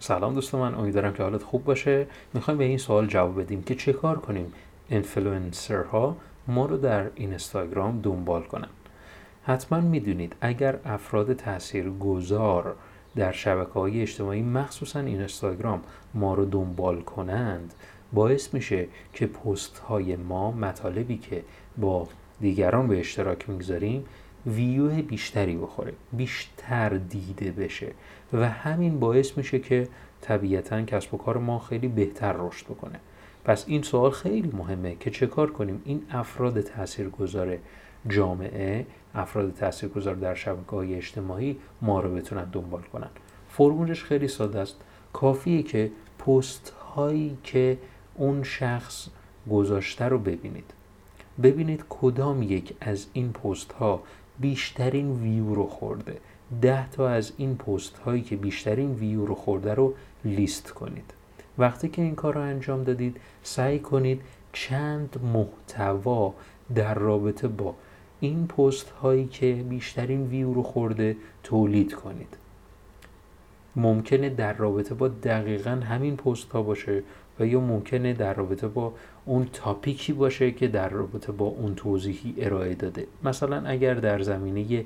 سلام دوست من امیدوارم که حالت خوب باشه. می‌خوایم به این سوال جواب بدیم که چه کار کنیم ها ما رو در اینستاگرام دنبال کنن. حتما می‌دونید اگر افراد تأثیر گذار در شبکه های اجتماعی مخصوصا اینستاگرام ما رو دنبال کنند باعث میشه که پست های ما مطالبی که با دیگران به اشتراک می‌گذاریم ویو بیشتری بخوره بیشتر دیده بشه و همین باعث میشه که طبیعتا کسب و کار ما خیلی بهتر رشد بکنه. پس این سوال خیلی مهمه که چه کار کنیم؟ این افراد تاثیرگذار جامعه افراد تاثیرگذار در شبکه های اجتماعی ما رو بتونن دنبال کنن. فرمولش خیلی ساده است. کافیه که پست هایی که اون شخص گذاشته رو ببینید. ببینید کدام یک از این پست ها بیشترین ویو رو خورده. ده تا از این پست هایی که بیشترین ویو رو خورده رو لیست کنید. وقتی که این کار رو انجام دادید سعی کنید چند محتوا در رابطه با این پست هایی که بیشترین ویو رو خورده تولید کنید. ممکنه در رابطه با دقیقا همین پست ها باشه. و یا ممکنه در رابطه با اون تاپیکی باشه که در رابطه با اون توضیحی ارائه داده. مثلا اگر در زمینه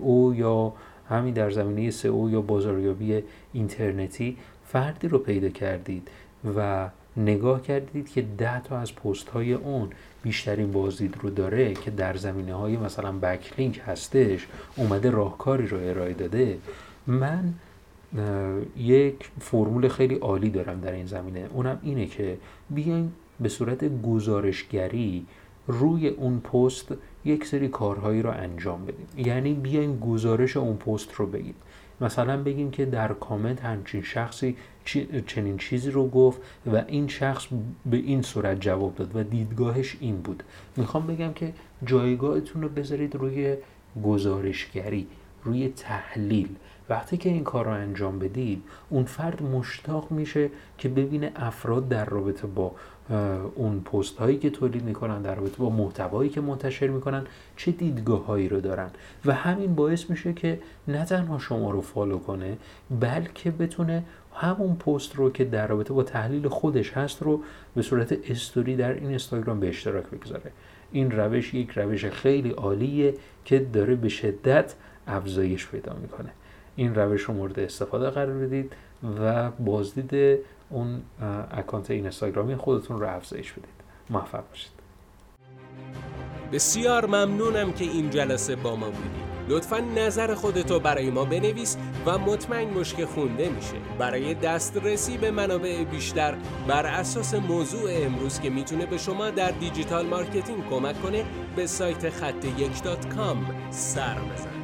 او یا همین در زمینه او یا بازاریابی اینترنتی فردی رو پیدا کردید و نگاه کردید که ده تا از پست های اون بیشترین بازدید رو داره که در زمینه های مثلا بکلینک هستش اومده راهکاری رو ارائه داده من یک فرمول خیلی عالی دارم در این زمینه. اونم اینه که بیایم به صورت گزارشگری روی اون پست یک سری کارهایی رو انجام بدیم. یعنی بیایم گزارش اون پست رو بگیم. مثلا بگیم که در کامنت همچین شخصی چنین چیزی رو گفت و این شخص به این صورت جواب داد و دیدگاهش این بود. می‌خوام بگم که جایگاهتون رو بذارید روی گزارشگری. روی تحلیل. وقتی که این کار رو انجام بدید اون فرد مشتاق میشه که ببینه افراد در رابطه با اون پست هایی که تولید می‌کنن در رابطه با محتوایی که منتشر می‌کنن چه دیدگاه هایی رو دارن. و همین باعث میشه که نه تنها شما رو فالو کنه بلکه بتونه همون پست رو که در رابطه با تحلیل خودش هست رو به صورت استوری در این اینستاگرام به اشتراک بگذاره. این روش یک روش خیلی عالیه که داره به شدت افزایش پیدا می‌کنه. این روش رو مورد استفاده قرار بدید و بازدید اون اکانت اینستاگرامی خودتون رو افزایش بدید. موفق باشید. بسیار ممنونم که این جلسه با ما بودید لطفا نظر خودتو برای ما بنویس و مطمئن باش که خونده میشه. برای دسترسی به منابع بیشتر بر اساس موضوع امروز که می‌تونه به شما در دیجیتال مارکتینگ کمک کنه به سایت خط یک سر بزن